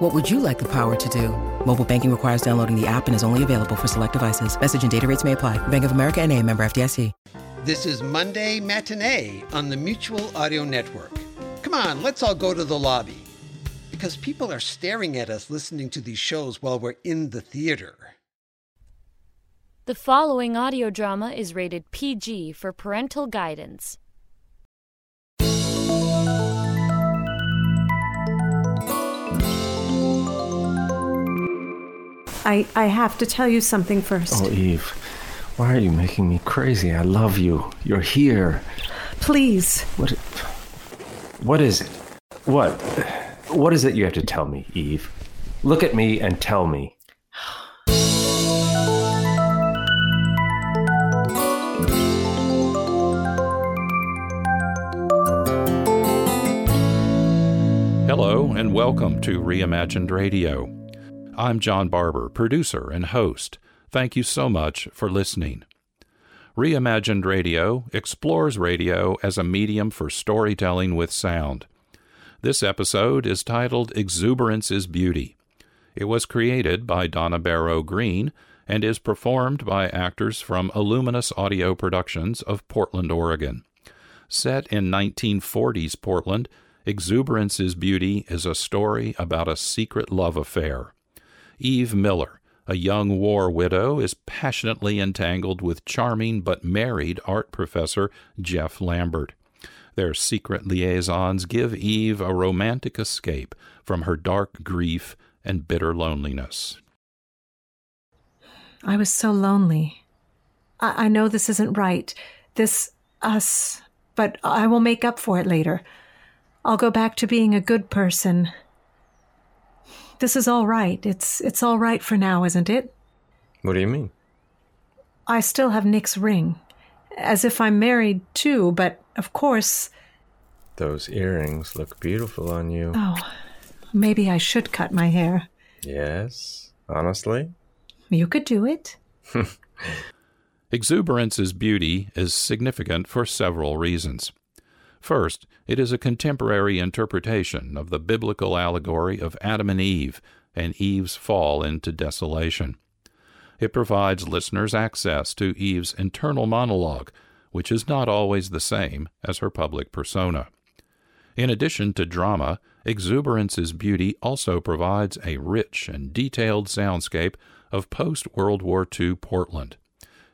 What would you like the power to do? Mobile banking requires downloading the app and is only available for select devices. Message and data rates may apply. Bank of America and a member FDIC. This is Monday Matinee on the Mutual Audio Network. Come on, let's all go to the lobby. Because people are staring at us listening to these shows while we're in the theater. The following audio drama is rated PG for parental guidance. I, I have to tell you something first. Oh, Eve, why are you making me crazy? I love you. You're here. Please. What? What is it? What? What is it you have to tell me, Eve? Look at me and tell me. Hello, and welcome to Reimagined Radio. I'm John Barber, producer and host. Thank you so much for listening. Reimagined Radio explores radio as a medium for storytelling with sound. This episode is titled Exuberance is Beauty. It was created by Donna Barrow Green and is performed by actors from Illuminus Audio Productions of Portland, Oregon. Set in 1940s Portland, Exuberance is Beauty is a story about a secret love affair. Eve Miller, a young war widow, is passionately entangled with charming but married art professor Jeff Lambert. Their secret liaisons give Eve a romantic escape from her dark grief and bitter loneliness. I was so lonely. I, I know this isn't right. This, us, but I will make up for it later. I'll go back to being a good person. This is all right. It's it's all right for now, isn't it? What do you mean? I still have Nick's ring. As if I'm married too, but of course. Those earrings look beautiful on you. Oh, maybe I should cut my hair. Yes, honestly? You could do it. Exuberance's beauty is significant for several reasons. First, it is a contemporary interpretation of the biblical allegory of Adam and Eve and Eve's fall into desolation. It provides listeners access to Eve's internal monologue, which is not always the same as her public persona. In addition to drama, Exuberance's beauty also provides a rich and detailed soundscape of post World War II Portland.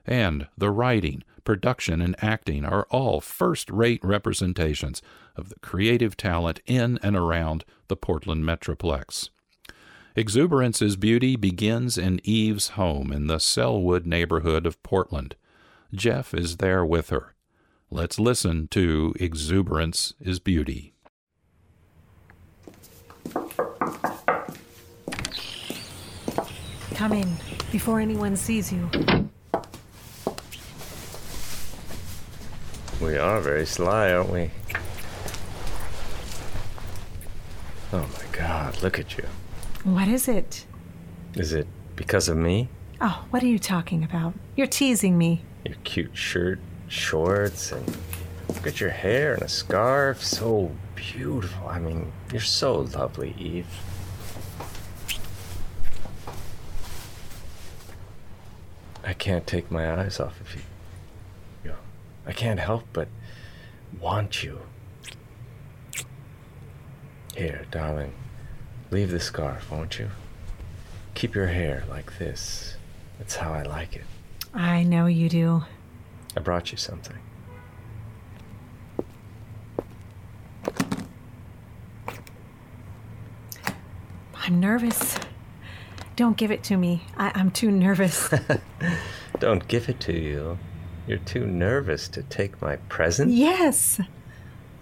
And the writing, production, and acting are all first rate representations of the creative talent in and around the Portland Metroplex. Exuberance's beauty begins in Eve's home in the Sellwood neighborhood of Portland. Jeff is there with her. Let's listen to Exuberance is Beauty. Come in before anyone sees you. We are very sly, aren't we? Oh my god, look at you. What is it? Is it because of me? Oh, what are you talking about? You're teasing me. Your cute shirt, shorts, and look at your hair and a scarf. So beautiful. I mean, you're so lovely, Eve. I can't take my eyes off of you. I can't help but want you. Here, darling, leave the scarf, won't you? Keep your hair like this. That's how I like it. I know you do. I brought you something. I'm nervous. Don't give it to me. I- I'm too nervous. Don't give it to you. You're too nervous to take my present? yes.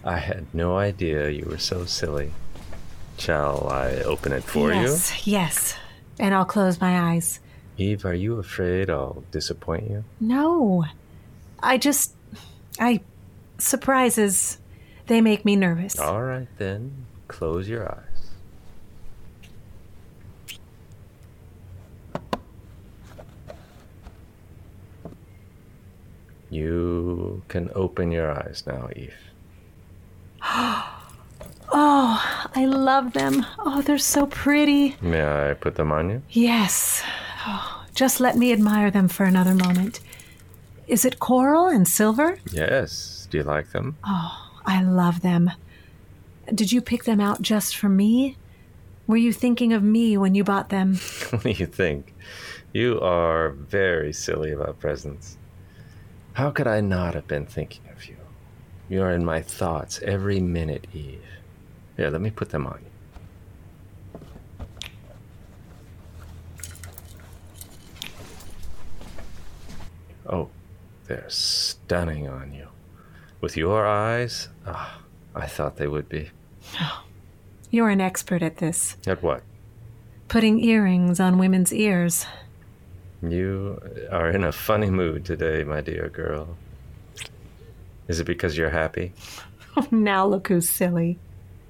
I had no idea you were so silly. Shall I open it for you? yes, yes. And I'll close my eyes. Eve, are you afraid I'll disappoint you? No. I just. I. Surprises. They make me nervous. All right, then. Close your eyes. You can open your eyes now, Eve. Oh, I love them. Oh, they're so pretty. May I put them on you? Yes. Oh, just let me admire them for another moment. Is it coral and silver? Yes. Do you like them? Oh, I love them. Did you pick them out just for me? Were you thinking of me when you bought them? what do you think? You are very silly about presents. How could I not have been thinking of you? You are in my thoughts every minute, Eve. Here, let me put them on you. Oh, they're stunning on you. With your eyes, ah, I thought they would be. You're an expert at this. At what? Putting earrings on women's ears. You are in a funny mood today, my dear girl. Is it because you're happy? Oh, now look who's silly.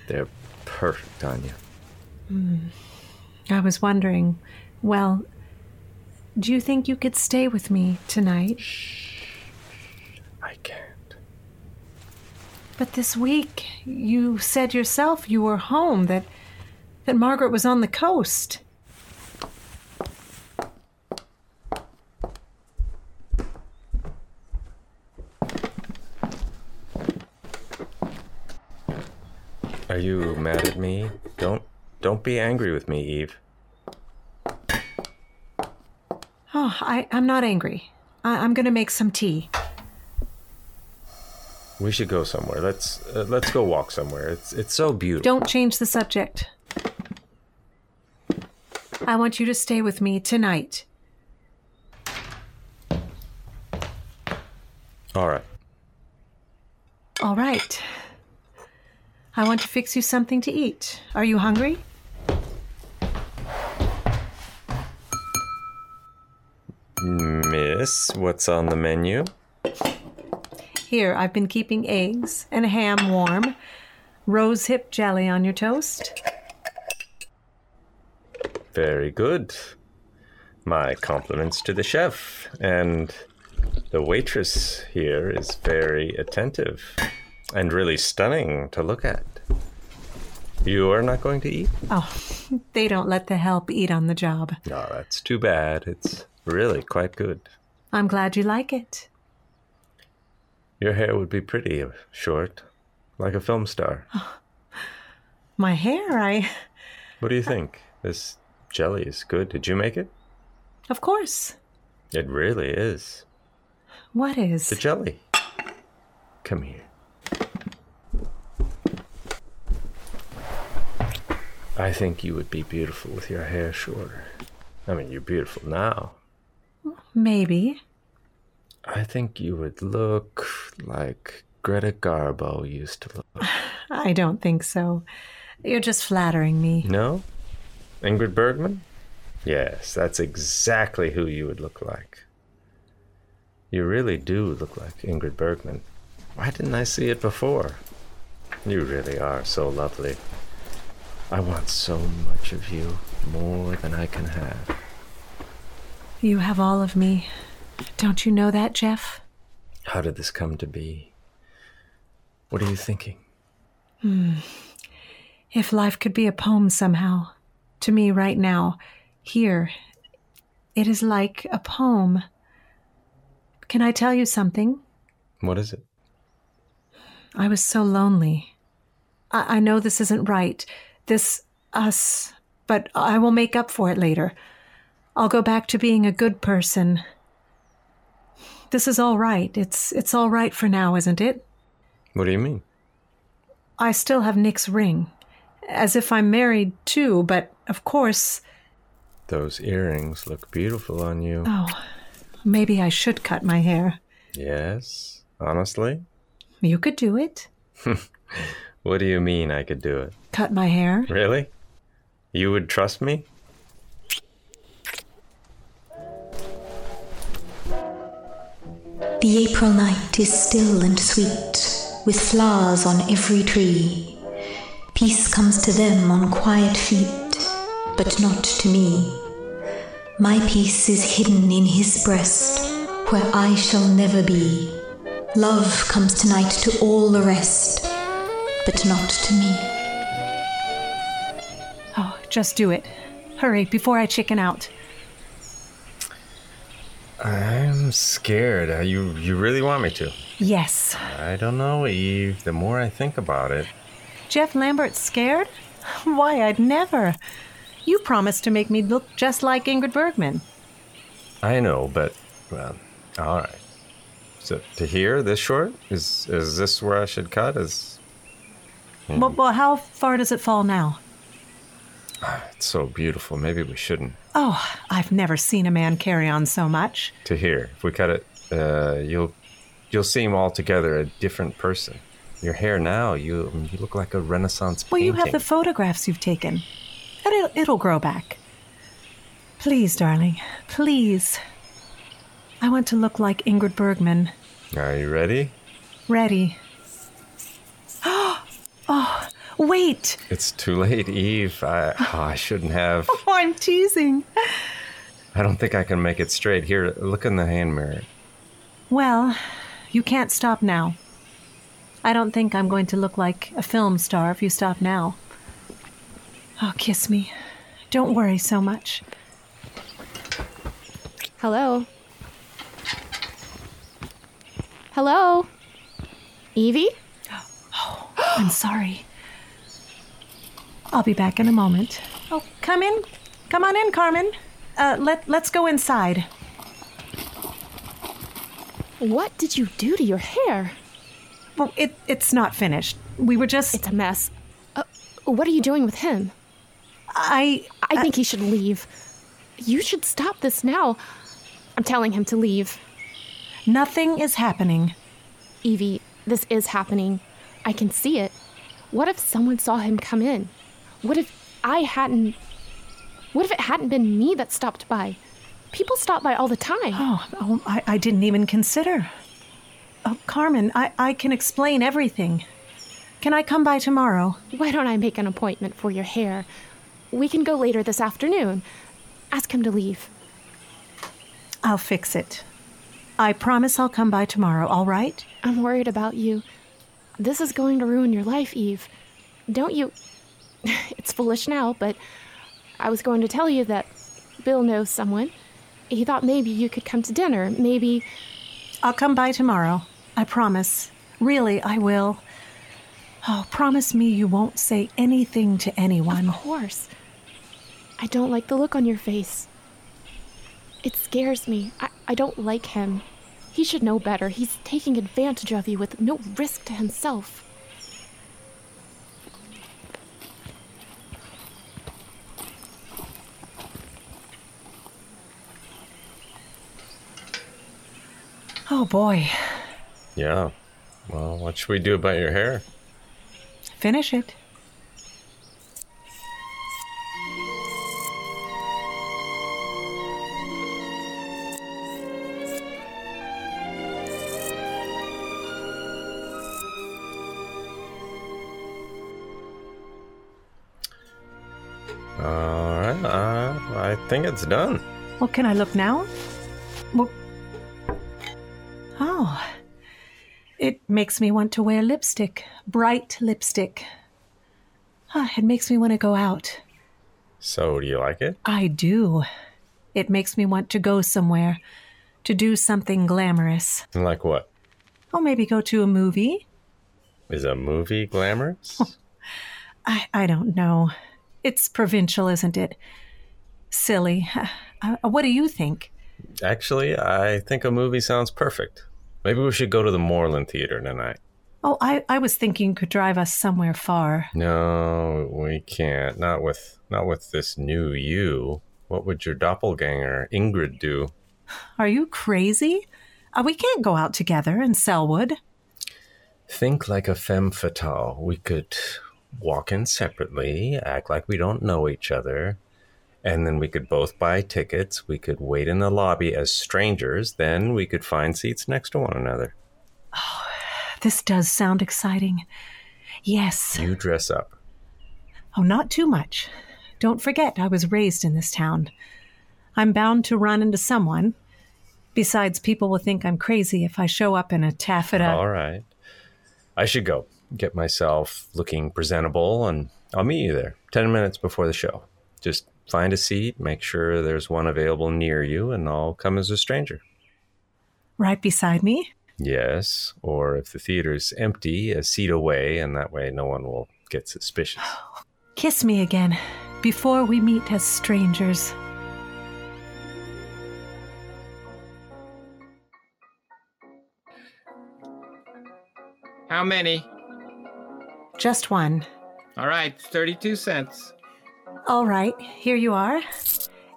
They're perfect on you. Hmm. I was wondering, well, do you think you could stay with me tonight? I can't. But this week, you said yourself you were home, that that Margaret was on the coast. You mad at me? Don't don't be angry with me, Eve. Oh, I, I'm not angry. I, I'm going to make some tea. We should go somewhere. Let's uh, let's go walk somewhere. It's it's so beautiful. Don't change the subject. I want you to stay with me tonight. All right. All right. I want to fix you something to eat. Are you hungry? Miss, what's on the menu? Here, I've been keeping eggs and ham warm. Rose hip jelly on your toast. Very good. My compliments to the chef and the waitress here is very attentive and really stunning to look at. You are not going to eat? Oh, they don't let the help eat on the job. No, that's too bad. It's really quite good. I'm glad you like it. Your hair would be pretty uh, short, like a film star. My hair, I. What do you think? This jelly is good. Did you make it? Of course. It really is. What is? The jelly. Come here. I think you would be beautiful with your hair shorter. I mean, you're beautiful now. Maybe. I think you would look like Greta Garbo used to look. I don't think so. You're just flattering me. No? Ingrid Bergman? Yes, that's exactly who you would look like. You really do look like Ingrid Bergman. Why didn't I see it before? You really are so lovely. I want so much of you, more than I can have. You have all of me. Don't you know that, Jeff? How did this come to be? What are you thinking? Hmm. If life could be a poem somehow, to me right now, here, it is like a poem. Can I tell you something? What is it? I was so lonely. I, I know this isn't right, this us, but I will make up for it later. I'll go back to being a good person. This is all right. It's it's all right for now, isn't it? What do you mean? I still have Nick's ring. As if I'm married too, but of course, Those earrings look beautiful on you. oh, maybe I should cut my hair. Yes? Honestly? You could do it. What do you mean I could do it? Cut my hair. Really? You would trust me? The April night is still and sweet, with flowers on every tree. Peace comes to them on quiet feet, but not to me. My peace is hidden in his breast, where I shall never be. Love comes tonight to all the rest, but not to me. Just do it. Hurry, before I chicken out. I'm scared. Uh, You you really want me to? Yes. I don't know, Eve. The more I think about it, Jeff Lambert's scared? Why, I'd never. You promised to make me look just like Ingrid Bergman. I know, but well, all right. So to hear this short is is this where I should cut? Is Well, well, how far does it fall now? it's so beautiful. Maybe we shouldn't. Oh, I've never seen a man carry on so much. To hear, if we cut it, uh, you'll you'll seem altogether a different person. Your hair now, you you look like a Renaissance Well, painting. you have the photographs you've taken. It'll, it'll grow back. Please, darling, please. I want to look like Ingrid Bergman. Are you ready? Ready. Wait. It's too late, Eve. I oh, I shouldn't have. Oh, I'm teasing. I don't think I can make it straight. Here, look in the hand mirror. Well, you can't stop now. I don't think I'm going to look like a film star if you stop now. Oh, kiss me. Don't worry so much. Hello? Hello? Evie? Oh, I'm sorry. I'll be back in a moment. Oh, come in. Come on in, Carmen. Uh, let, let's go inside. What did you do to your hair? Well, it, it's not finished. We were just. It's a mess. Uh, what are you doing with him? I. I think he should leave. You should stop this now. I'm telling him to leave. Nothing is happening. Evie, this is happening. I can see it. What if someone saw him come in? What if I hadn't. What if it hadn't been me that stopped by? People stop by all the time. Oh, oh I, I didn't even consider. Oh, Carmen, I, I can explain everything. Can I come by tomorrow? Why don't I make an appointment for your hair? We can go later this afternoon. Ask him to leave. I'll fix it. I promise I'll come by tomorrow, all right? I'm worried about you. This is going to ruin your life, Eve. Don't you? It's foolish now, but I was going to tell you that Bill knows someone. He thought maybe you could come to dinner. Maybe. I'll come by tomorrow. I promise. Really, I will. Oh, promise me you won't say anything to anyone. Of course. I don't like the look on your face. It scares me. I, I don't like him. He should know better. He's taking advantage of you with no risk to himself. Oh boy. Yeah. Well, what should we do about your hair? Finish it. All right. Uh, I think it's done. Well, can I look now? Well, makes me want to wear lipstick, bright lipstick. Ah, it makes me want to go out. So, do you like it? I do. It makes me want to go somewhere, to do something glamorous. Like what? Oh, maybe go to a movie? Is a movie glamorous? I, I don't know. It's provincial, isn't it? Silly. Uh, what do you think? Actually, I think a movie sounds perfect. Maybe we should go to the Moreland Theater tonight. Oh, I, I was thinking you could drive us somewhere far. No, we can't. Not with not with this new you. What would your doppelganger Ingrid do? Are you crazy? Uh, we can't go out together in Sellwood. Think like a femme fatale. We could walk in separately, act like we don't know each other, And then we could both buy tickets. We could wait in the lobby as strangers. Then we could find seats next to one another. Oh, this does sound exciting. Yes. You dress up. Oh, not too much. Don't forget, I was raised in this town. I'm bound to run into someone. Besides, people will think I'm crazy if I show up in a taffeta. All right. I should go get myself looking presentable, and I'll meet you there 10 minutes before the show. Just find a seat, make sure there's one available near you, and I'll come as a stranger. Right beside me? Yes, or if the theater's empty, a seat away, and that way no one will get suspicious. Kiss me again before we meet as strangers. How many? Just one. All right, 32 cents. All right, here you are.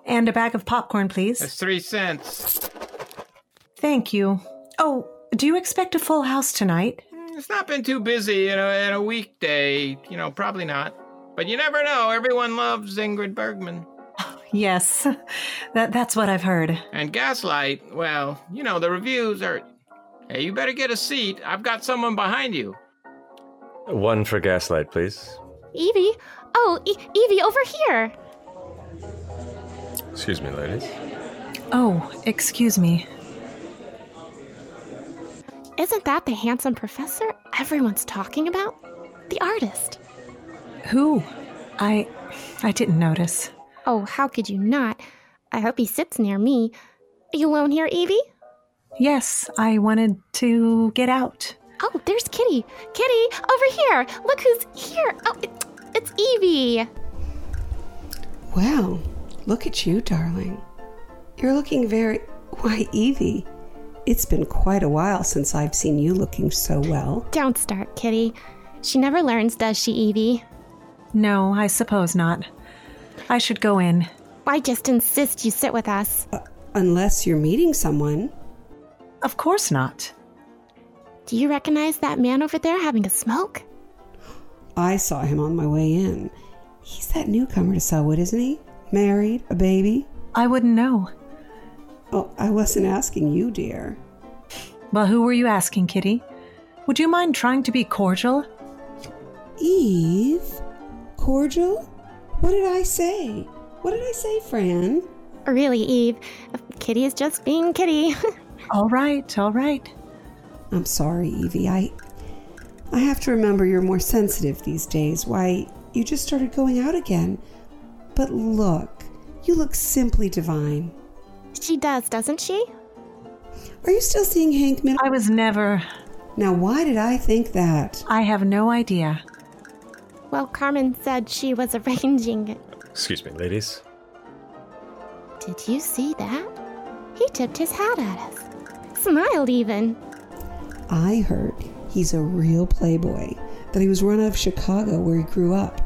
And a bag of popcorn, please. That's three cents. Thank you. Oh, do you expect a full house tonight? Mm, it's not been too busy in a, in a weekday. You know, probably not. But you never know. Everyone loves Ingrid Bergman. Yes, that, that's what I've heard. And Gaslight, well, you know, the reviews are. Hey, you better get a seat. I've got someone behind you. One for Gaslight, please. Evie? Oh, e- Evie, over here. Excuse me, ladies. Oh, excuse me. Isn't that the handsome professor everyone's talking about? The artist. Who? I. I didn't notice. Oh, how could you not? I hope he sits near me. Are you alone here, Evie? Yes, I wanted to get out. Oh, there's Kitty. Kitty, over here. Look who's here. Oh, it, it's Evie. Well, look at you, darling. You're looking very. Why, Evie, it's been quite a while since I've seen you looking so well. Don't start, Kitty. She never learns, does she, Evie? No, I suppose not. I should go in. I just insist you sit with us. Uh, unless you're meeting someone. Of course not. Do you recognize that man over there having a smoke? I saw him on my way in. He's that newcomer to Sellwood, isn't he? Married, a baby? I wouldn't know. Oh, I wasn't asking you, dear. Well, who were you asking, Kitty? Would you mind trying to be cordial? Eve? Cordial? What did I say? What did I say, Fran? Really, Eve. Kitty is just being Kitty. all right, all right. I'm sorry, Evie. I I have to remember you're more sensitive these days. Why, you just started going out again. But look, you look simply divine. She does, doesn't she? Are you still seeing Hank Middle? I was never. Now, why did I think that? I have no idea. Well, Carmen said she was arranging it. Excuse me, ladies. Did you see that? He tipped his hat at us. Smiled even. I heard he's a real playboy, that he was run out of Chicago where he grew up.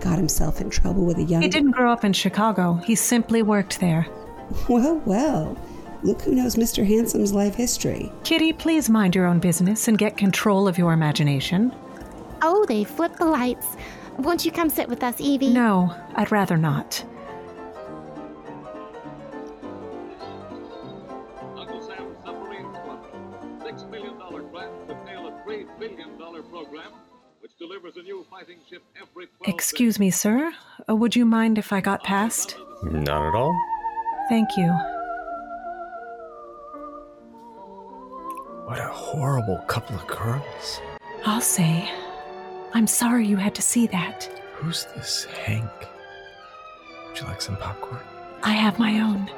Got himself in trouble with a young. He didn't grow up in Chicago. He simply worked there. Well, well. Look who knows Mr. Handsome's life history. Kitty, please mind your own business and get control of your imagination. Oh, they flipped the lights. Won't you come sit with us, Evie? No, I'd rather not. Uncle Sam's Submarine Squadron, six million dollar plan to tail a three billion dollar program, which delivers a new fighting ship every 12 Excuse me, sir. Uh, would you mind if I got past? Not at all. Thank you. What a horrible couple of girls. I'll say. I'm sorry you had to see that. Who's this Hank? Would you like some popcorn? I have my own.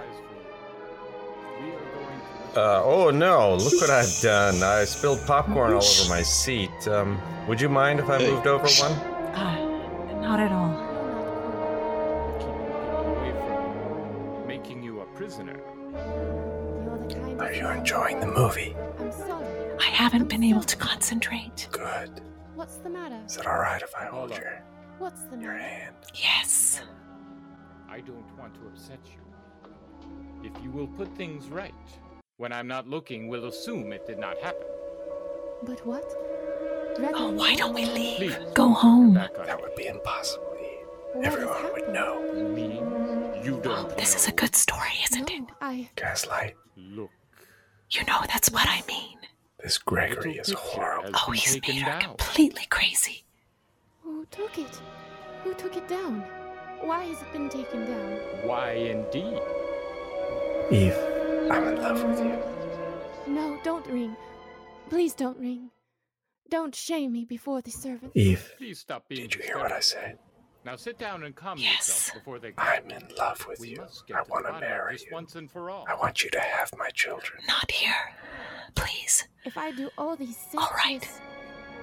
Uh, oh no, look what I've done. I spilled popcorn all over my seat. Um, would you mind if I moved over one? Uh, not at all. Away from making you a prisoner. Are you enjoying the movie? I'm sorry. I haven't been able to concentrate. Good. What's the matter? Is it alright if I hold Hold your, What's the your matter? hand? Yes. I don't want to upset you. If you will put things right, when I'm not looking, we'll assume it did not happen. But what? Oh, why don't we leave? Please. Go home. That me. would be impossible, What Everyone would know. You mean You don't. This know. is a good story, isn't no, it? I. Gaslight. Look. You know that's what I mean. This Gregory is horrible. Oh, been he's taken made her down. completely crazy. Who took it? Who took it down? Why has it been taken down? Why indeed? Eve, I'm in love with you. No, don't ring. Please don't ring. Don't shame me before the servants. Eve, Please stop being. did you hear what I said? Now sit down and calm Yes. yourself before they. Come. I'm in love with We you. I to want to marry you. once and for all. I want you to have my children. Not here. Please. If I do all these All right.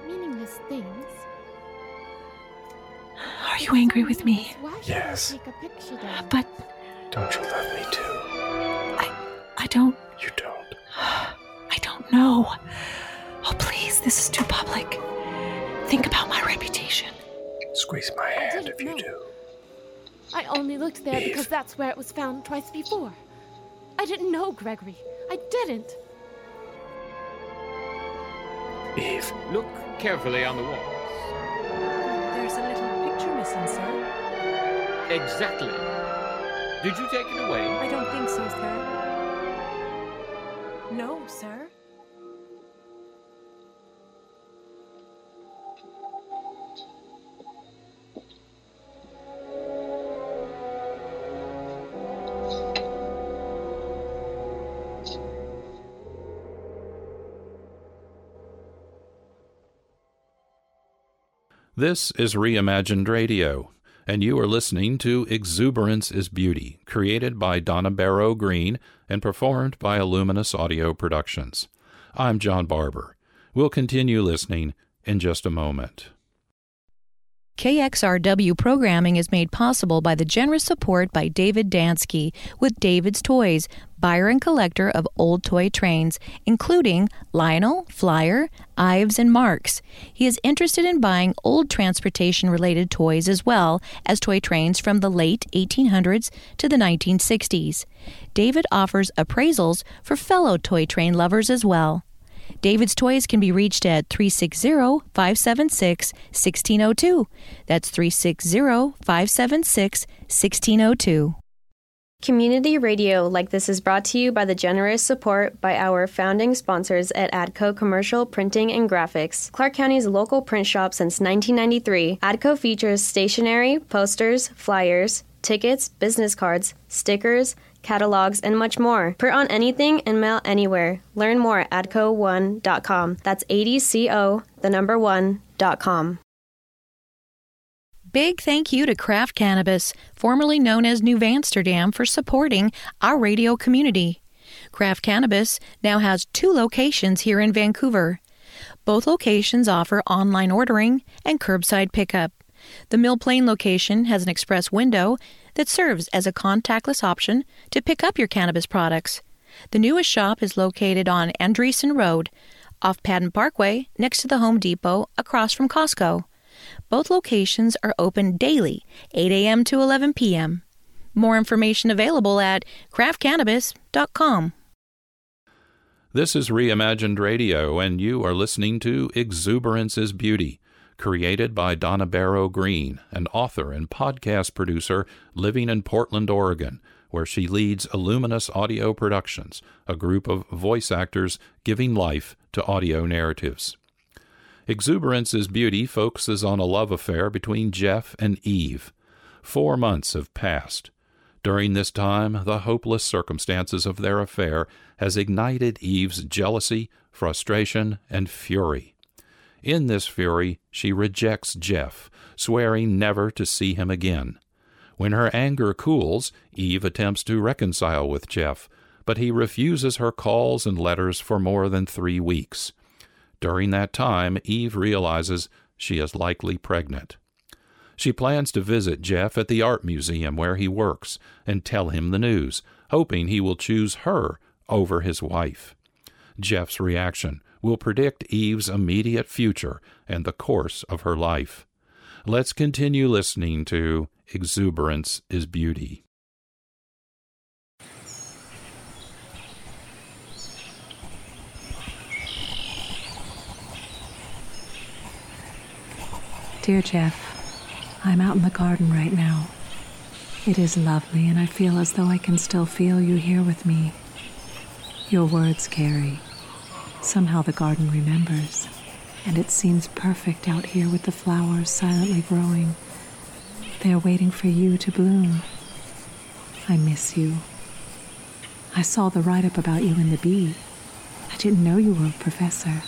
meaningless things. Are you angry with me? Why Yes. I take a picture down? But Don't you love me too? I I don't You don't. I don't know. Oh please, this is too public. Think about my reputation. Squeeze my hand if you know. do. I only looked there Eve. because that's where it was found twice before. I didn't know, Gregory. I didn't. Eve, Look carefully on the walls. There's a little picture missing, sir. Exactly. Did you take it away? I don't think so, sir. No, sir. This is Reimagined Radio, and you are listening to Exuberance is Beauty, created by Donna Barrow Green and performed by Illuminus Audio Productions. I'm John Barber. We'll continue listening in just a moment. KXRW programming is made possible by the generous support by David Dansky with David's Toys, buyer and collector of old toy trains, including Lionel, Flyer, Ives, and Marx. He is interested in buying old transportation related toys as well as toy trains from the late 1800s to the 1960s. David offers appraisals for fellow toy train lovers as well. David's Toys can be reached at 360 576 1602. That's 360 576 1602. Community radio like this is brought to you by the generous support by our founding sponsors at ADCO Commercial Printing and Graphics, Clark County's local print shop since 1993. ADCO features stationery, posters, flyers, tickets, business cards, stickers, catalogs, and much more. Print on anything and mail anywhere. Learn more at adco1.com. That's ADCO, the number one, dot com. Big thank you to Craft Cannabis, formerly known as New Amsterdam, for supporting our radio community. Craft Cannabis now has two locations here in Vancouver. Both locations offer online ordering and curbside pickup. The Mill Plain location has an express window that serves as a contactless option to pick up your cannabis products. The newest shop is located on Andresen Road, off Padden Parkway, next to the Home Depot, across from Costco. Both locations are open daily, 8 a.m. to 11 p.m. More information available at craftcannabis.com. This is Reimagined Radio, and you are listening to Exuberance is Beauty, created by Donna Barrow Green, an author and podcast producer living in Portland, Oregon, where she leads Illuminus Audio Productions, a group of voice actors giving life to audio narratives. Exuberance is Beauty focuses on a love affair between Jeff and Eve. Four months have passed. During this time, the hopeless circumstances of their affair has ignited Eve's jealousy, frustration, and fury. In this fury, she rejects Jeff, swearing never to see him again. When her anger cools, Eve attempts to reconcile with Jeff, but he refuses her calls and letters for more than three weeks. During that time, Eve realizes she is likely pregnant. She plans to visit Jeff at the art museum where he works and tell him the news, hoping he will choose her over his wife. Jeff's reaction will predict Eve's immediate future and the course of her life. Let's continue listening to Exuberance is Beauty. Dear Jeff, I'm out in the garden right now. It is lovely, and I feel as though I can still feel you here with me. Your words carry. Somehow the garden remembers, and it seems perfect out here with the flowers silently growing. They are waiting for you to bloom. I miss you. I saw the write up about you in the Bee. I didn't know you were a professor.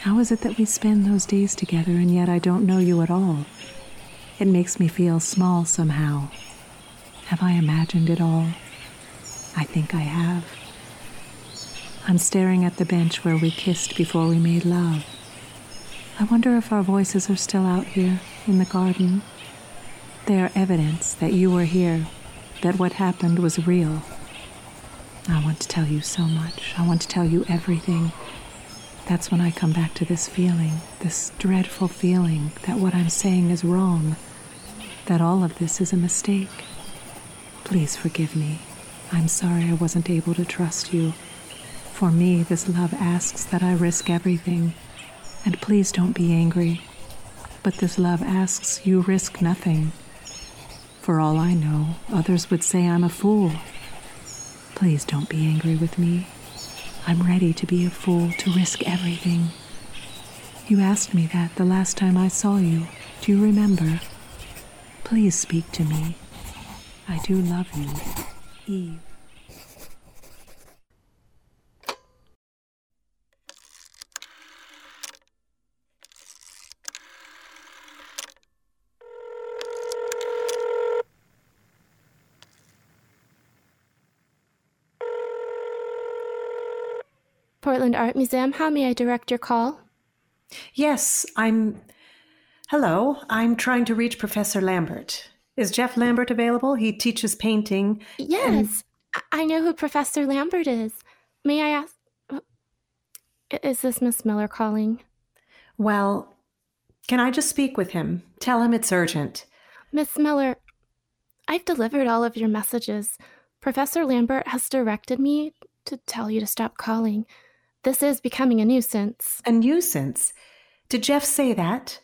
How is it that we spend those days together and yet I don't know you at all? It makes me feel small somehow. Have I imagined it all? I think I have. I'm staring at the bench where we kissed before we made love. I wonder if our voices are still out here in the garden. They are evidence that you were here, that what happened was real. I want to tell you so much. I want to tell you everything. That's when I come back to this feeling, this dreadful feeling that what I'm saying is wrong, that all of this is a mistake. Please forgive me. I'm sorry I wasn't able to trust you. For me, this love asks that I risk everything. And please don't be angry. But this love asks you risk nothing. For all I know, others would say I'm a fool. Please don't be angry with me. I'm ready to be a fool, to risk everything. You asked me that the last time I saw you. Do you remember? Please speak to me. I do love you, Eve. Portland Art Museum, how may I direct your call? Yes, I'm. Hello, I'm trying to reach Professor Lambert. Is Jeff Lambert available? He teaches painting. Yes, I I know who Professor Lambert is. May I ask? uh, Is this Miss Miller calling? Well, can I just speak with him? Tell him it's urgent. Miss Miller, I've delivered all of your messages. Professor Lambert has directed me to tell you to stop calling. This is becoming a nuisance. A nuisance? Did Jeff say that?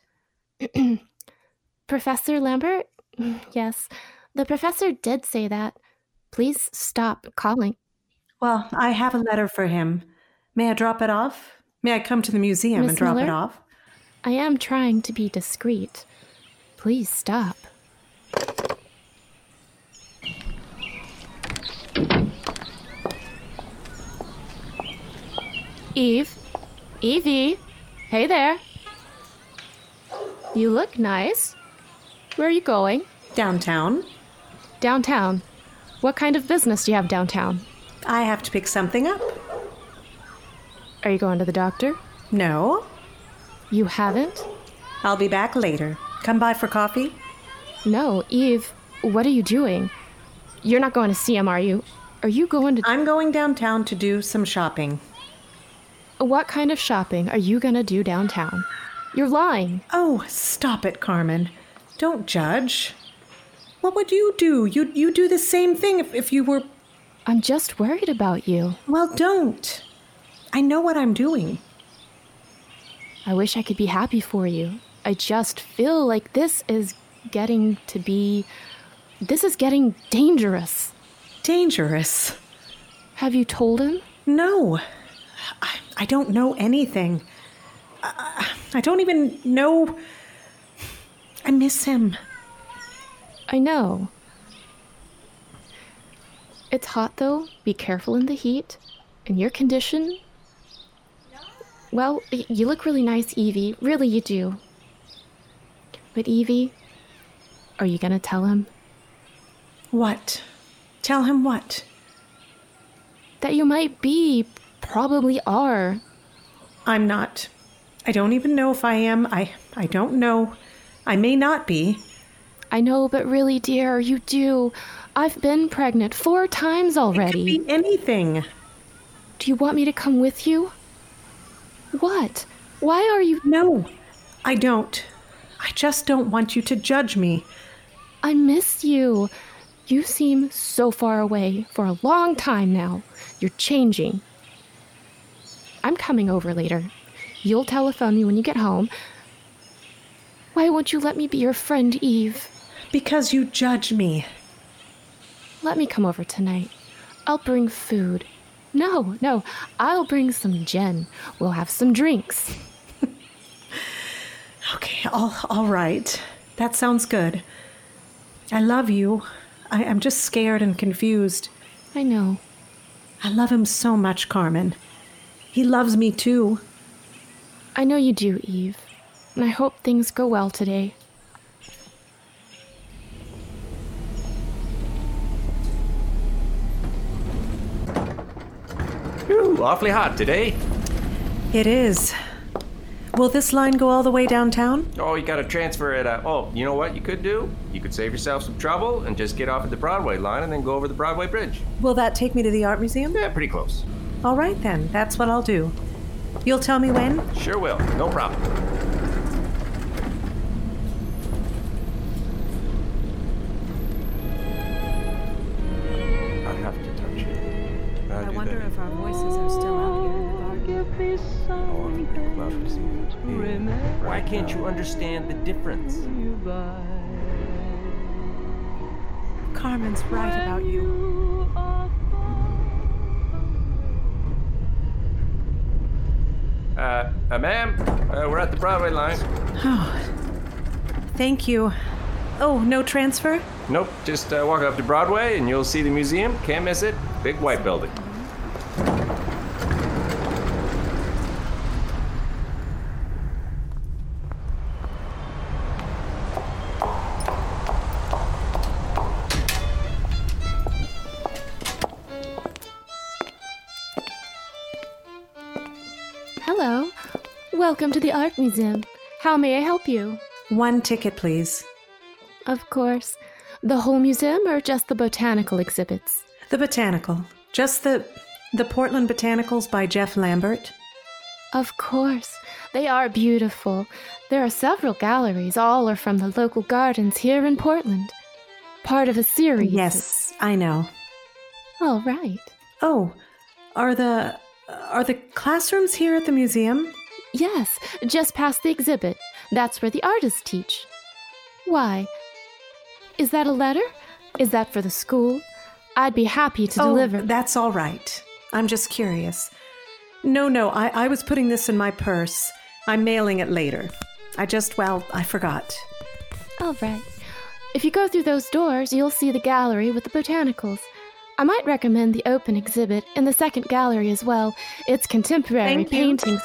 Professor Lambert? Yes, the professor did say that. Please stop calling. Well, I have a letter for him. May I drop it off? May I come to the museum Miss and drop it Miller? off? I am trying to be discreet. Please stop. Eve? Evie? Hey there. You look nice. Where are you going? Downtown. Downtown. What kind of business do you have downtown? I have to pick something up. Are you going to the doctor? No. You haven't? I'll be back later. Come by for coffee? No, Eve, what are you doing? You're not going to see him, are you? Are you going to. I'm going downtown to do some shopping. What kind of shopping are you going to do downtown? You're lying. Oh, stop it, Carmen. Don't judge. What would you do? You'd, you do the same thing if, if you were. I'm just worried about you. Well, don't. I know what I'm doing. I wish I could be happy for you. I just feel like this is getting to be. This is getting dangerous. Dangerous? Have you told him? No. I, I don't know anything. I, I don't even know. I miss him. I know. It's hot though. Be careful in the heat. In your condition. Well, you look really nice, Evie. Really, you do. But, Evie, are you gonna tell him What? Tell him what? that you might be, probably are? I'm not. I don't even know if I am. I I don't know. I may not be. I know, but really, dear, you do. I've been pregnant four times already. Could Be anything. Do you want me to come with you? What? Why are you. No, I don't. I just don't want you to judge me. I miss you. You seem so far away for a long time now. You're changing. I'm coming over later. You'll telephone me when you get home. Why won't you let me be your friend, Eve? Because you judge me. let me come over tonight. I'll bring food. No, no, I'll bring some gin. We'll have some drinks. Okay, all, all right. That sounds good. I love you. I, I'm just scared and confused. I know. I love him so much, Carmen. He loves me too. I know you do, Eve. And I hope things go well today. Ooh, awfully hot today. It is. Will this line go all the way downtown? Oh, you gotta transfer it. Uh, oh, you know what you could do? You could save yourself some trouble and just get off at the Broadway line and then go over the Broadway Bridge. Will that take me to the art museum? Yeah, pretty close. All right then, that's what I'll do. You'll tell me when? Sure will. No problem. I have to touch it. I wonder if our voices are still out here in the garden. Why can't you understand the difference? Carmen's right about you. Uh, uh ma'am, uh, we're at the Broadway line. Oh, thank you. Oh, no transfer? Nope, just uh, walk up to Broadway and you'll see the museum. Can't miss it. Big white building. Hello. Welcome to the Art Museum. How may I help you? One ticket, please. Of course. The whole museum or just the botanical exhibits? The botanical. Just the the Portland Botanicals by Jeff Lambert. Of course. They are beautiful. There are several galleries, all are from the local gardens here in Portland. Part of a series. Yes, I know. All right. Oh, are the Uh, are the classrooms here at the museum? Yes, just past the exhibit. That's where the artists teach. Why? Is that a letter? Is that for the school? I'd be happy to oh, deliver. That's all right. I'm just curious. No, no, I, I was putting this in my purse. I'm mailing it later. I just, well, I forgot. All right. If you go through those doors, you'll see the gallery with the botanicals. I might recommend the open exhibit in the second gallery as well. It's contemporary Thank you. paintings.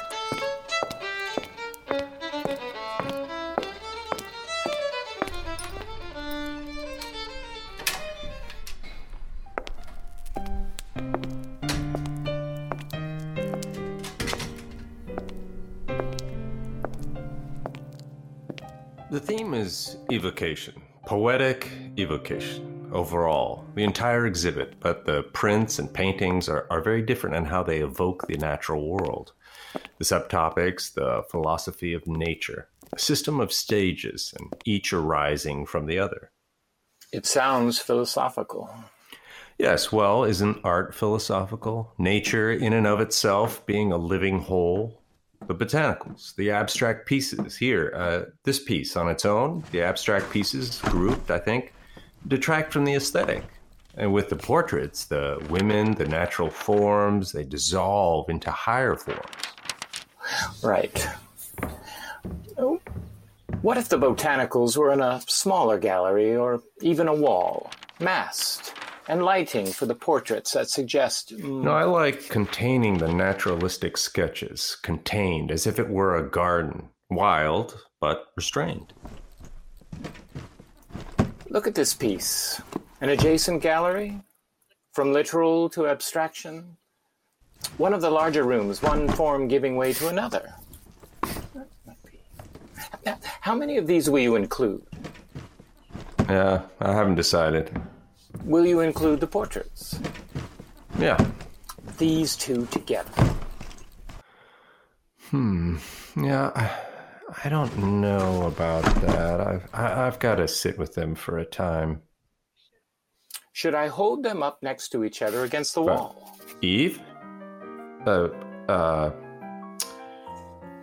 The theme is evocation, poetic evocation overall, the entire exhibit, but the prints and paintings are, are very different in how they evoke the natural world. The subtopics, the philosophy of nature, a system of stages, and each arising from the other. It sounds philosophical. Yes, well, isn't art philosophical? Nature, in and of itself, being a living whole? The botanicals, the abstract pieces. Here, uh, this piece on its own, the abstract pieces grouped, I think, detract from the aesthetic. And with the portraits, the women, the natural forms, they dissolve into higher forms. Right. What if the botanicals were in a smaller gallery or even a wall, masked, and lighting for the portraits that suggest. mm, No, I like containing the naturalistic sketches, contained as if it were a garden, wild but restrained. Look at this piece. An adjacent gallery? From literal to abstraction? One of the larger rooms, one form giving way to another. How many of these will you include? Yeah, I haven't decided. Will you include the portraits? Yeah. These two together. Hmm. Yeah, I, don't know about that. I've I, I've got to sit with them for a time. Should I hold them up next to each other against the But- wall? Eve? Uh, uh,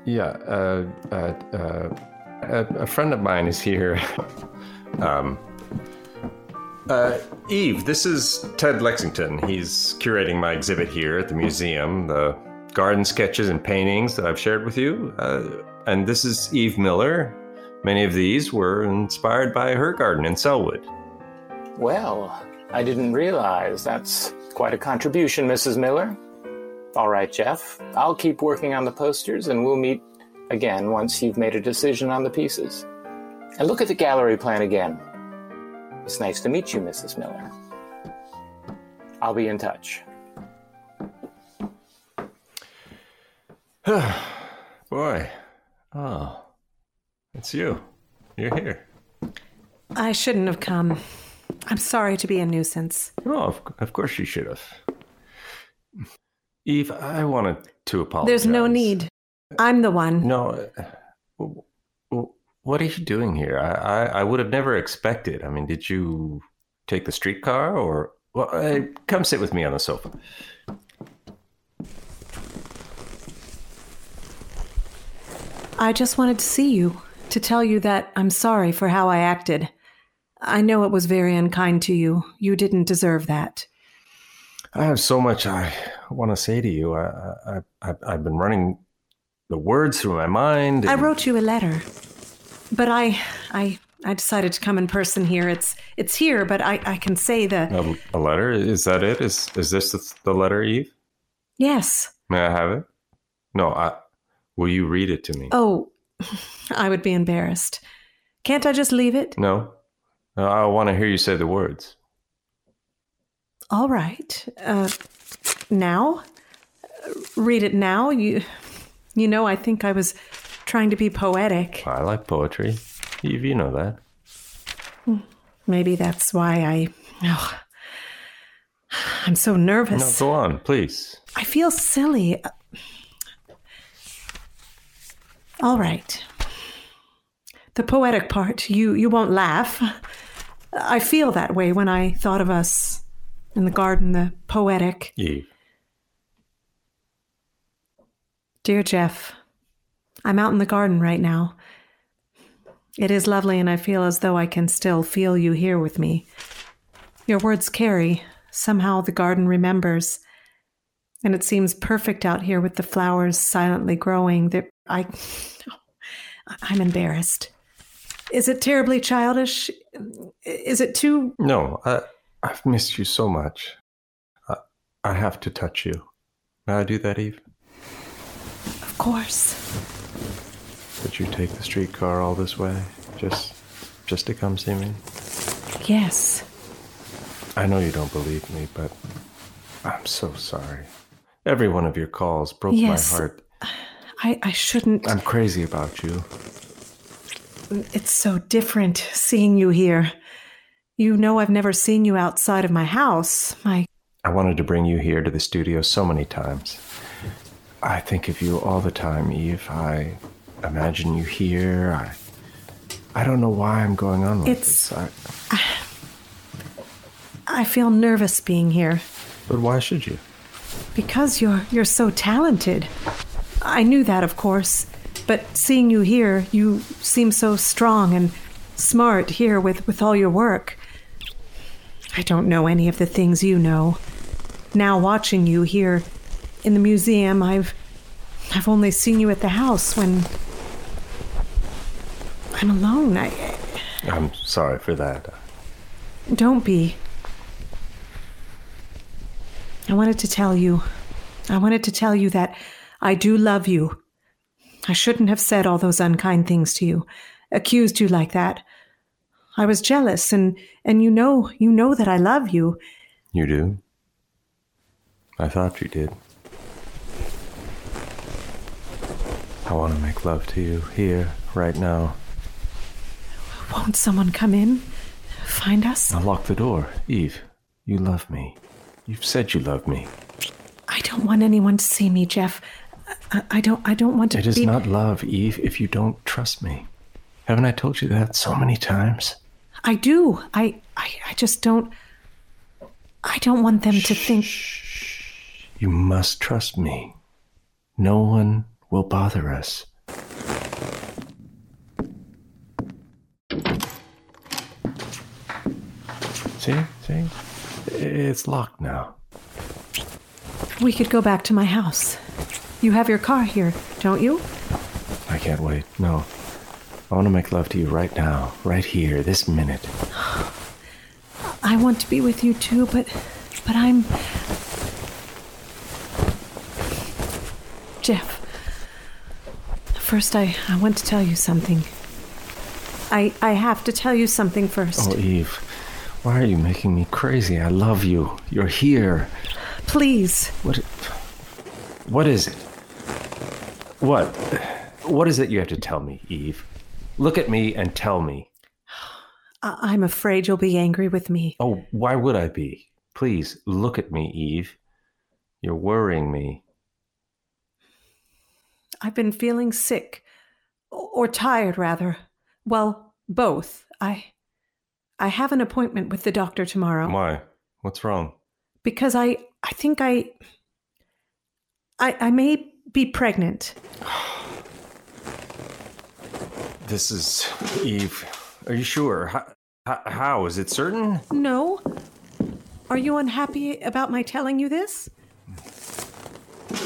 yeah, uh, uh, uh, a, a friend of mine is here. um, Uh, Eve, this is Ted Lexington. He's curating my exhibit here at the museum, the garden sketches and paintings that I've shared with you. Uh, and this is Eve Miller. Many of these were inspired by her garden in Sellwood. Well, I didn't realize. That's quite a contribution, Mrs. Miller. All right, Jeff. I'll keep working on the posters and we'll meet again once you've made a decision on the pieces. And look at the gallery plan again. It's nice to meet you, Mrs. Miller. I'll be in touch. Boy. Oh. It's you. You're here. I shouldn't have come. I'm sorry to be a nuisance. No, of, of course you should have. Eve, I wanted to apologize. There's no need. I'm the one. No. uh, What are you doing here? I, I, I would have never expected. I mean, did you take the streetcar or. Well, uh, come sit with me on the sofa. I just wanted to see you, to tell you that I'm sorry for how I acted. I know it was very unkind to you. You didn't deserve that. I have so much I want to say to you. I, I, I, I've been running the words through my mind. I wrote you a letter, but I, I, I decided to come in person here. It's, it's here, but I, I can say the A, a letter? Is that it? Is is this the, the letter, Eve? yes. May I have it? No, I. Will you read it to me? Oh, I would be embarrassed. Can't I just leave it? No. No, I want to hear you say the words. All right. Uh, now, read it now. You, you know, I think I was trying to be poetic. I like poetry. Eve, you know that. Maybe that's why I. Oh, I'm so nervous. No, go on, please. I feel silly. All right. The poetic part, you you won't laugh. I feel that way when I thought of us in the garden, the poetic. Eve. Dear Jeff, I'm out in the garden right now. It is lovely, and I feel as though I can still feel you here with me. Your words carry. Somehow the garden remembers. And it seems perfect out here with the flowers silently growing. That I, I'm embarrassed. Is it terribly childish? Is it too? No, I, I've missed you so much. I, I have to touch you. May I do that, Eve? Of course. Did you take the streetcar all this way? Just, just to come see me? Yes. I know you don't believe me, but I'm so sorry. Every one of your calls broke Yes. my heart. I, I shouldn't. I'm crazy about you. It's so different seeing you here. You know, I've never seen you outside of my house. My I wanted to bring you here to the studio so many times. I think of you all the time, Eve. I imagine you here. I I don't know why I'm going on like It's- this. I, I feel nervous being here but why should you? because you're you're so talented. I knew that, of course, but seeing you here, you seem so strong and smart here with with all your work. I don't know any of the things you know. Now watching you here in the museum, I've I've only seen you at the house when I'm alone. I I'm sorry for that. Don't be. I wanted to tell you. I wanted to tell you that I do love you. I shouldn't have said all those unkind things to you, accused you like that. I was jealous and and you know, you know that I love you. You do? I thought you did. I want to make love to you here, right now. Won't someone come in? Find us? Now lock the door. Eve, you love me. You've said you love me. I don't want anyone to see me, Jeff. I, I don't I don't want to It is be not love, Eve, if you don't trust me. Haven't I told you that so many times? I do. I, I I just don't I don't want them to think You must trust me. No one will bother us. See? See? It's locked now. We could go back to my house. You have your car here, don't you? I can't wait. No. I want to make love to you right now, right here, this minute. I want to be with you too, but but I'm Jeff. First I I want to tell you something. I I have to tell you something first. Oh, Eve. Why are you making me crazy? I love you. You're here. Please. What What is it? What? What is it you have to tell me, Eve? Look at me and tell me. I'm afraid you'll be angry with me. Oh, why would I be? Please look at me, Eve. You're worrying me. I've been feeling sick or tired rather. Well, both. I I have an appointment with the doctor tomorrow Why? What's wrong? because I I think I I I may be pregnant. This is Eve. Are you sure? How, how is it certain? No. Are you unhappy about my telling you this?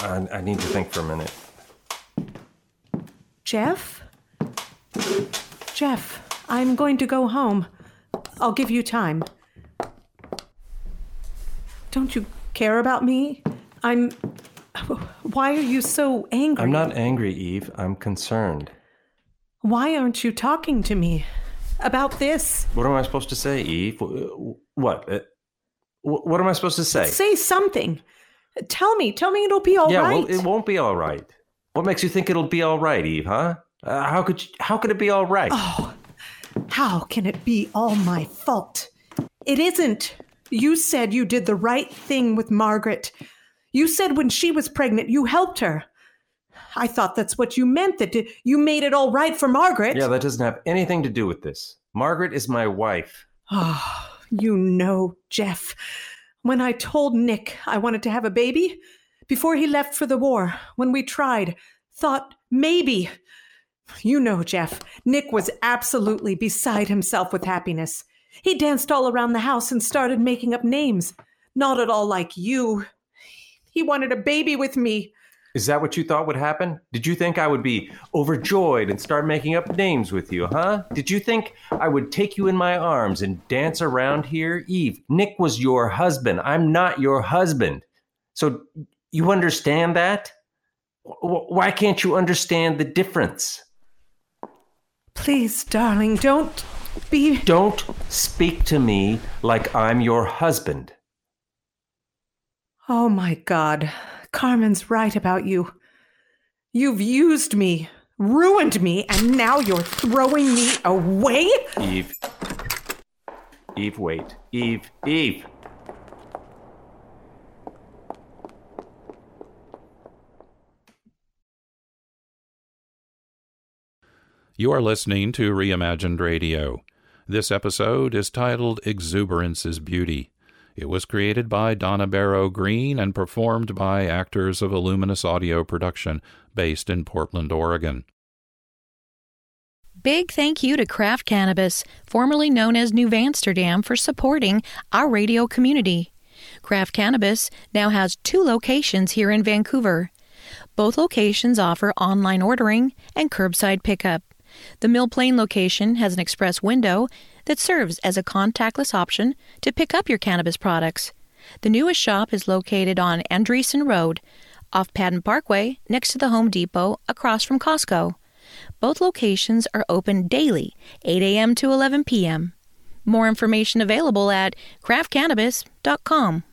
I, I need to think for a minute. Jeff? Jeff, I'm going to go home. I'll give you time. Don't you care about me? I'm. Why are you so angry? I'm not angry, Eve. I'm concerned. Why aren't you talking to me about this? What am I supposed to say, Eve? What? Uh, What am I supposed to say? Say something. Tell me. Tell me it'll be all right. yeah, well, it won't be all right. What makes you think it'll be all right, Eve? Huh? Uh, how could you, how could it be all right? Oh, how can it be all my fault? It isn't. You said you did the right thing with Margaret. You said when she was pregnant, you helped her. I thought that's what you meant, that you made it all right for Margaret. Yeah, that doesn't have anything to do with this. Margaret is my wife. Oh, you know, Jeff, when I told Nick I wanted to have a baby, before he left for the war, when we tried, thought maybe. You know, Jeff, Nick was absolutely beside himself with happiness. He danced all around the house and started making up names. Not at all like you. He wanted a baby with me. Is that what you thought would happen? Did you think I would be overjoyed and start making up names with you, huh? Did you think I would take you in my arms and dance around here? Eve, Nick was your husband. I'm not your husband. So you understand that? Why can't you understand the difference? Please, darling, don't be. Don't speak to me like I'm your husband. Oh my God. Carmen's right about you. You've used me, ruined me, and now you're throwing me away? Eve. Eve, wait. Eve, Eve. You are listening to Reimagined Radio. This episode is titled Exuberance is Beauty. It was created by Donna Barrow Green and performed by actors of Illuminus Audio Production, based in Portland, Oregon. Big thank you to Craft Cannabis, formerly known as New Amsterdam, for supporting our radio community. Craft Cannabis now has two locations here in Vancouver. Both locations offer online ordering and curbside pickup. The Mill Plain location has an express window that serves as a contactless option to pick up your cannabis products. The newest shop is located on Andresen Road, off Padden Parkway, next to the Home Depot, across from Costco. Both locations are open daily, 8 a.m. to 11 p.m. More information available at craftcannabis.com.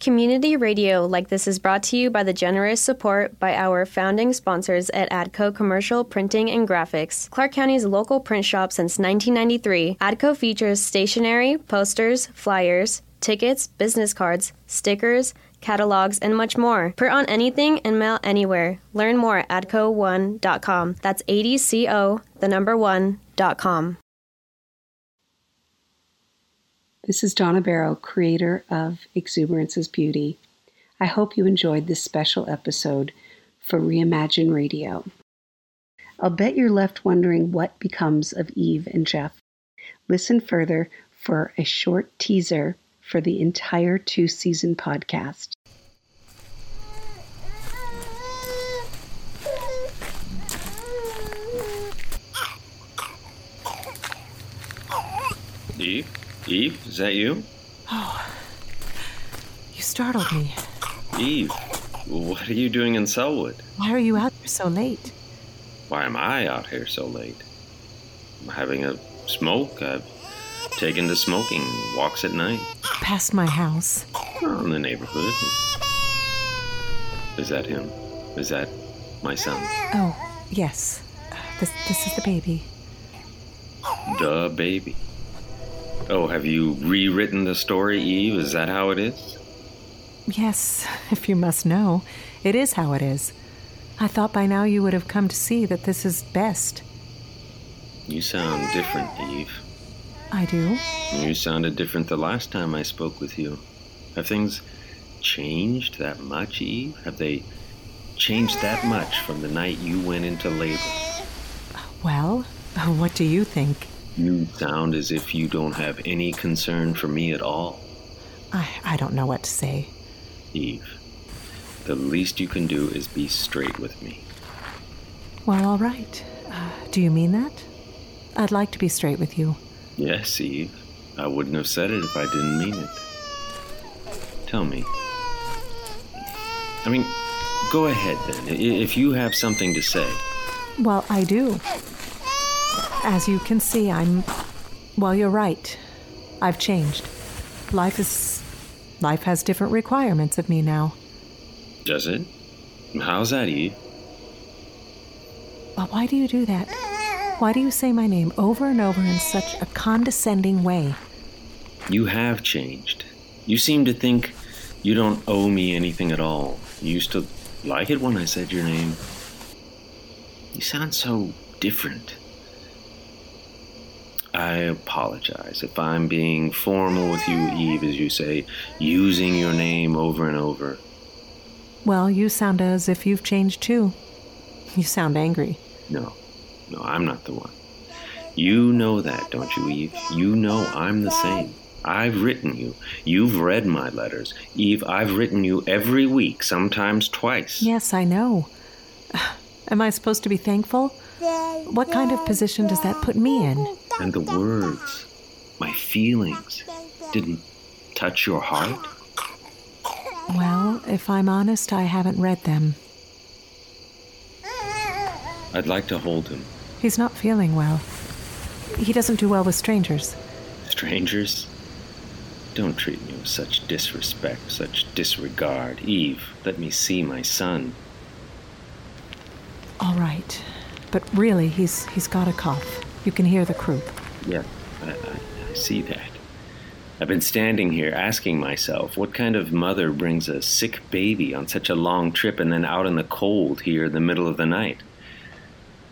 Community radio like this is brought to you by the generous support by our founding sponsors at ADCO Commercial Printing and Graphics, Clark County's local print shop since 1993. ADCO features stationery, posters, flyers, tickets, business cards, stickers, catalogs, and much more. Print on anything and mail anywhere. Learn more at adco1.com. That's ADCO, the number one, dot com. This is Donna Barrow, creator of Exuberance is Beauty. I hope you enjoyed this special episode for Reimagine Radio. I'll bet you're left wondering what becomes of Eve and Jeff. Listen further for a short teaser for the entire two season podcast. Eve? Eve, is that you? Oh, you startled me. Eve, what are you doing in Sellwood? Why are you out here so late? Why am I out here so late? I'm having a smoke. I've taken to smoking walks at night. Past my house. Oh, in the neighborhood. Is that him? Is that my son? Oh, yes. Uh, this, this is the baby. The baby. Oh, have you rewritten the story, Eve? Is that how it is? Yes, if you must know. It is how it is. I thought by now you would have come to see that this is best. You sound different, Eve. I do. You sounded different the last time I spoke with you. Have things changed that much, Eve? Have they changed that much from the night you went into labor? Well, what do you think? You sound as if you don't have any concern for me at all. I, I don't know what to say. Eve, the least you can do is be straight with me. Well, all right. Uh, do you mean that? I'd like to be straight with you. Yes, Eve. I wouldn't have said it if I didn't mean it. Tell me. I mean, go ahead then, if you have something to say. Well, I do. As you can see, I'm. Well, you're right. I've changed. Life is. Life has different requirements of me now. Does it? How's that, Eve? Well, why do you do that? Why do you say my name over and over in such a condescending way? You have changed. You seem to think you don't owe me anything at all. You used to like it when I said your name. You sound so different. I apologize if I'm being formal with you, Eve, as you say, using your name over and over. Well, you sound as if you've changed too. You sound angry. No, no, I'm not the one. You know that, don't you, Eve? You know I'm the same. I've written you. You've read my letters. Eve, I've written you every week, sometimes twice. Yes, I know. Am I supposed to be thankful? What kind of position does that put me in? And the words, my feelings, didn't touch your heart? Well, if I'm honest, I haven't read them. I'd like to hold him. He's not feeling well. He doesn't do well with strangers. Strangers? Don't treat me with such disrespect, such disregard. Eve, let me see my son. All right. But really, he's he's got a cough. You can hear the croup. Yeah, I, I, I see that. I've been standing here asking myself what kind of mother brings a sick baby on such a long trip and then out in the cold here in the middle of the night.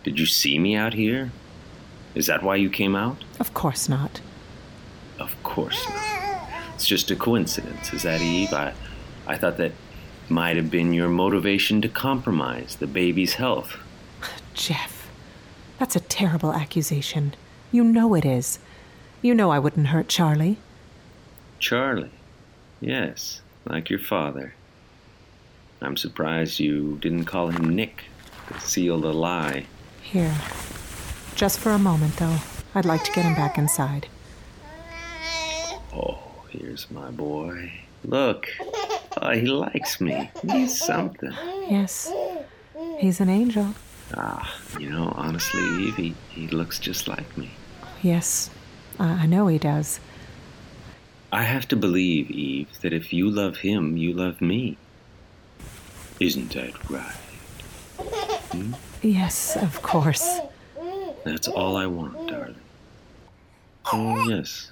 Did you see me out here? Is that why you came out? Of course not. Of course not. It's just a coincidence, is that Eve? I, I thought that might have been your motivation to compromise the baby's health. Jeff, that's a terrible accusation. You know it is. You know I wouldn't hurt Charlie. Charlie? Yes, like your father. I'm surprised you didn't call him Nick to seal the lie. Here. Just for a moment, though. I'd like to get him back inside. Oh, here's my boy. Look. Oh, he likes me. He's something. Yes. He's an angel. Ah, you know, honestly, Eve, he, he looks just like me. Yes, I know he does. I have to believe, Eve, that if you love him, you love me. Isn't that right? Hmm? Yes, of course. That's all I want, darling. Oh, yes.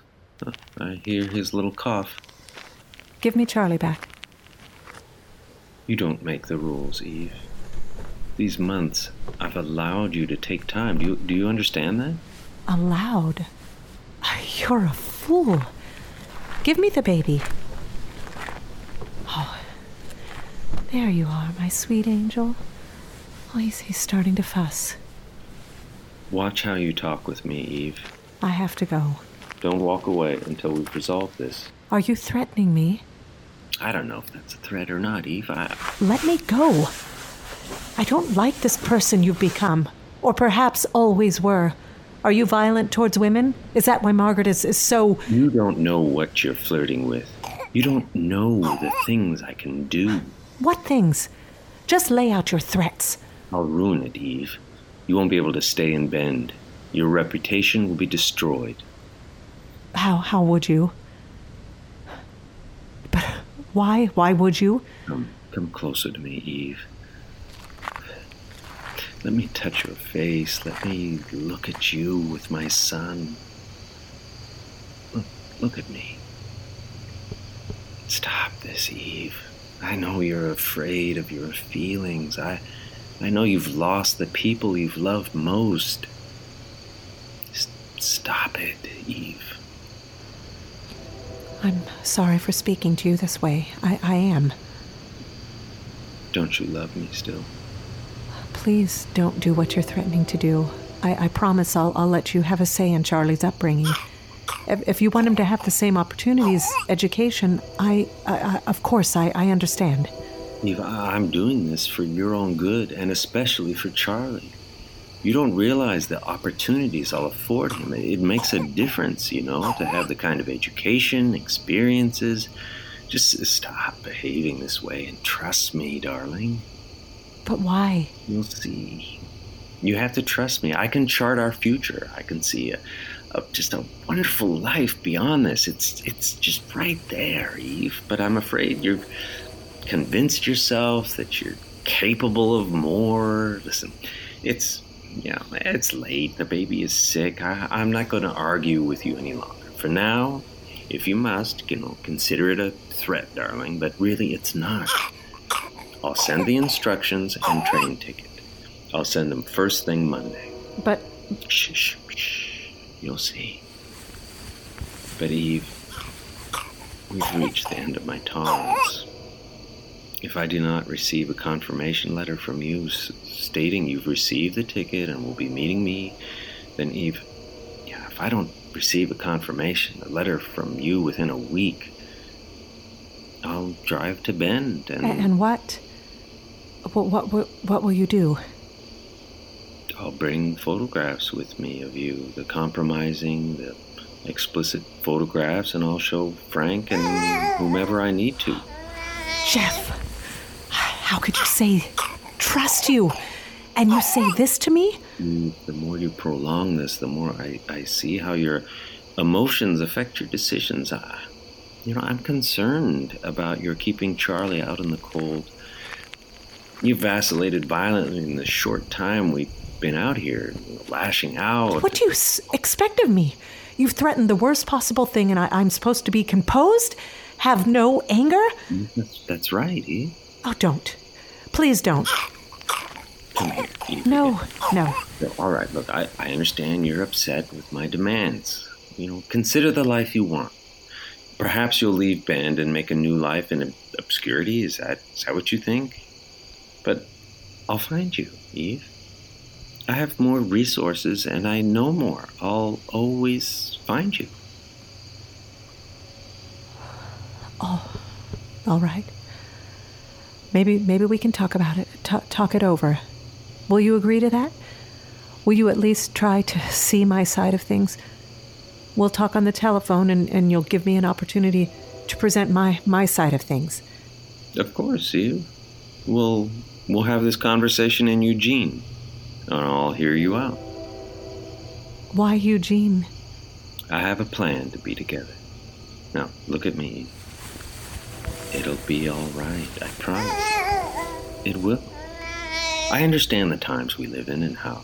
I hear his little cough. Give me Charlie back. You don't make the rules, Eve. These months, I've allowed you to take time. Do you, do you understand that? Allowed? You're a fool. Give me the baby. Oh, there you are, my sweet angel. Oh, he's, he's starting to fuss. Watch how you talk with me, Eve. I have to go. don't walk away until we've resolved this. Are you threatening me? I don't know if that's a threat or not, Eve. I, Let me go. I don't like this person you've become, or perhaps always were. Are you violent towards women? Is that why Margaret is, is so. You don't know what you're flirting with. You don't know the things I can do. What things? Just lay out your threats. I'll ruin it, Eve. You won't be able to stay in Bend. Your reputation will be destroyed. How, how would you? But why? Why would you? Come, come closer to me, Eve. Let me touch your face. Let me look at you with my son. Look, look at me. Stop this, Eve. I know you're afraid of your feelings. I, I know you've lost the people you've loved most. S- stop it, Eve. I'm sorry for speaking to you this way. I, I am. Don't you love me still? Please don't do what you're threatening to do. I, I promise I'll, I'll let you have a say in Charlie's upbringing. If, you want him to have the same opportunities, education, I, I, I of course, I, I understand. Eve, I- I'm doing this for your own good and especially for Charlie. You don't realize the opportunities I'll afford him. It makes a difference, you know, to have the kind of education, experiences. Just stop behaving this way and trust me, darling. But why? You'll see. You have to trust me. I can chart our future. I can see a, a, just a wonderful life beyond this. It's it's just right there, Eve. But I'm afraid you've convinced yourself that you're capable of more. Listen, it's you know it's late. The baby is sick. I, I'm not going to argue with you any longer. For now, if you must, you know, consider it a threat, darling. But really, it's not. I'll send the instructions and train ticket. I'll send them first thing Monday. But Shh, shh, shh. You'll see. But Eve, we've reached the end of my tolerance. If I do not receive a confirmation letter from you s- stating you've received the ticket and will be meeting me, then Eve, yeah, if I don't receive a confirmation, a letter from you within a week, I'll drive to Bend and, and what? What, what? What what will you do? I'll bring photographs with me of you, the compromising, the explicit photographs, and I'll show Frank and whomever I need to. Jeff, how could you say trust you? And you say this to me? Mm, The more you prolong this, the more I, I see how your emotions affect your decisions. I, you know, I'm concerned about your keeping Charlie out in the cold. You vacillated violently in the short time we've been out here, lashing out. What do you s- expect of me? You've threatened the worst possible thing, and I, I'm supposed to be composed? Have no anger? That's, that's right, Eve. Oh, don't. Please don't. Come here, Eve. No, no. No, All right, look, I, I understand you're upset with my demands. You know, consider the life you want. Perhaps you'll leave Bend and make a new life in obscurity. Is that is that what you think? But I'll find you, Eve. I have more resources and I know more. I'll always find you. Oh, all right. Maybe, maybe we can talk about it. Ta talk it over. Will you agree to that? Will you at least try to see my side of things? We'll talk on the telephone, and, and you'll give me an opportunity to present my my side of things. Of course, Eve. We'll we'll have this conversation in Eugene. And I'll hear you out. Why, Eugene? I have a plan to be together. Now, look at me. It'll be all right, I promise. It will. I understand the times we live in and how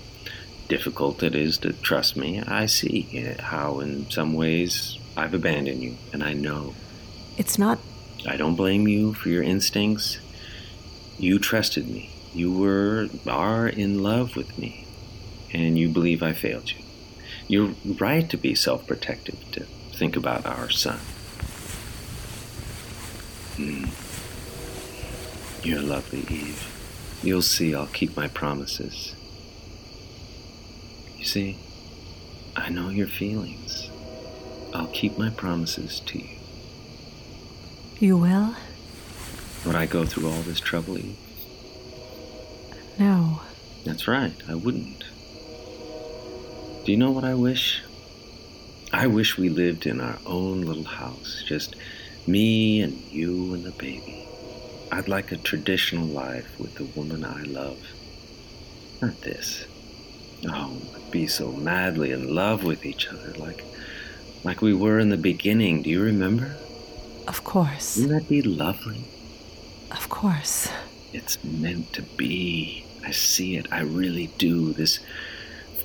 difficult it is to trust me. I see how, in some ways, I've abandoned you, and I know. It's not. I don't blame you for your instincts. You trusted me. You were, are in love with me, and you believe I failed you. You're right to be self protective, to think about our son. Hmm. You're lovely, Eve. You'll see I'll keep my promises. You see, I know your feelings. I'll keep my promises to you. You will? Would I go through all this trouble, Eve? No. That's right, I wouldn't. Do you know what I wish? I wish we lived in our own little house, just me and you and the baby. I'd like a traditional life with the woman I love. Not this. Oh, we'd be so madly in love with each other, like, like we were in the beginning. Do you remember? Of course. Wouldn't that be lovely? Of course. It's meant to be. I see it. I really do. This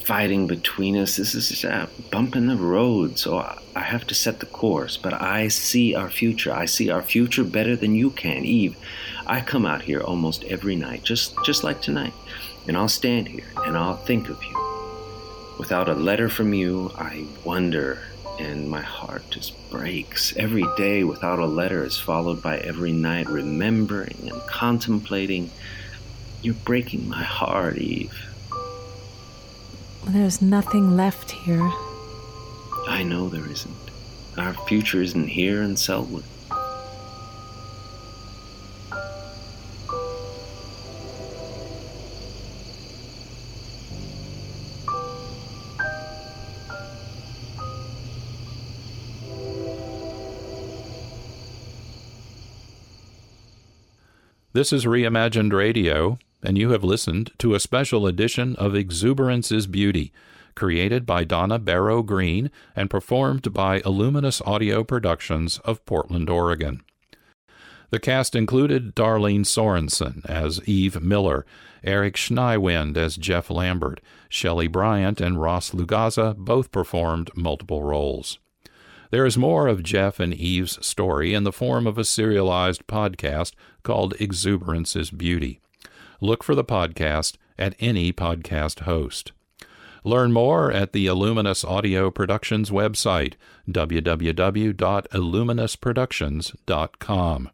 fighting between us, this is a bump in the road. So I have to set the course. But I see our future. I see our future better than you can, Eve. I come out here almost every night, just just like tonight, and I'll stand here and I'll think of you. Without a letter from you, I wonder and my heart just breaks. Every day without a letter is followed by every night remembering and contemplating. You're breaking my heart, Eve. There's nothing left here. I know there isn't. Our future isn't here in Sellwood. This is Reimagined Radio, and you have listened to a special edition of Exuberance is Beauty, created by Donna Barrow Green and performed by Illuminus Audio Productions of Portland, Oregon. The cast included Darlene Sorensen as Eve Miller, Eric Schneiwind as Jeff Lambert, Shelley Bryant and Ross Lugaza both performed multiple roles. There is more of Jeff and Eve's story in the form of a serialized podcast called Exuberance is Beauty. Look for the podcast at any podcast host. Learn more at the Illuminus Audio Productions website, www.illuminusproductions.com.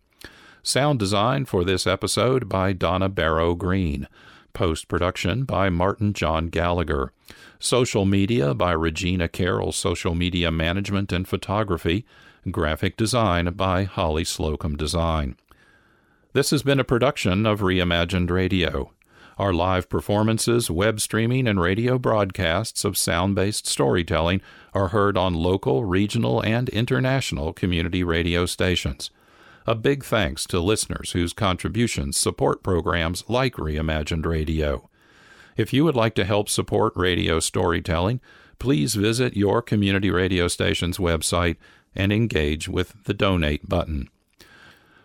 Sound design for this episode by Donna Barrow Green. Post production by Martin John Gallagher. Social media by Regina Carroll, Social Media Management and Photography. Graphic design by Holly Slocum Design. This has been a production of Reimagined Radio. Our live performances, web streaming, and radio broadcasts of sound based storytelling are heard on local, regional, and international community radio stations. A big thanks to listeners whose contributions support programs like Reimagined Radio. If you would like to help support radio storytelling, please visit your community radio station's website and engage with the donate button.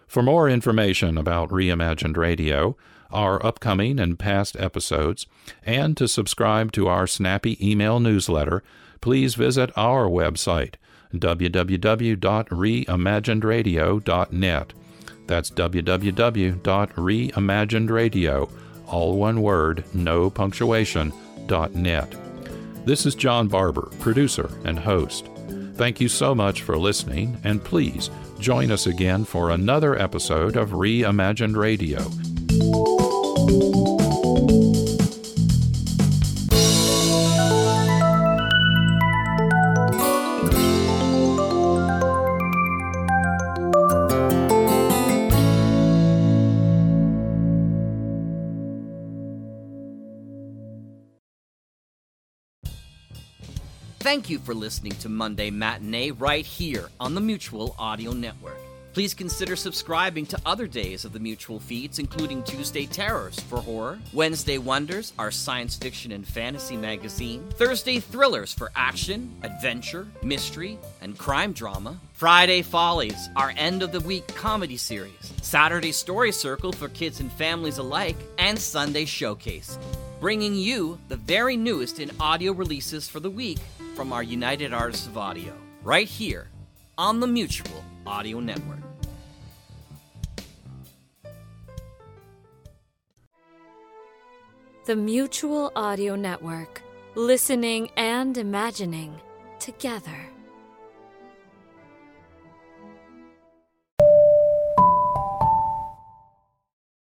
For more information about Reimagined Radio, our upcoming and past episodes, and to subscribe to our snappy email newsletter, please visit our website, www.reimaginedradio.net. That's www.reimaginedradio.net all one word, no punctuation, .net. This is John Barber, producer and host. Thank you so much for listening, and please join us again for another episode of Reimagined Radio. Thank you for listening to Monday Matinee right here on the Mutual Audio Network. Please consider subscribing to other days of the Mutual feeds, including Tuesday Terrors for horror, Wednesday Wonders, our science fiction and fantasy magazine, Thursday Thrillers for action, adventure, mystery, and crime drama, Friday Follies, our end of the week comedy series, Saturday Story Circle for kids and families alike, and Sunday Showcase, bringing you the very newest in audio releases for the week from our United Artists of Audio, right here on the Mutual Audio Network. The Mutual Audio Network, listening and imagining together.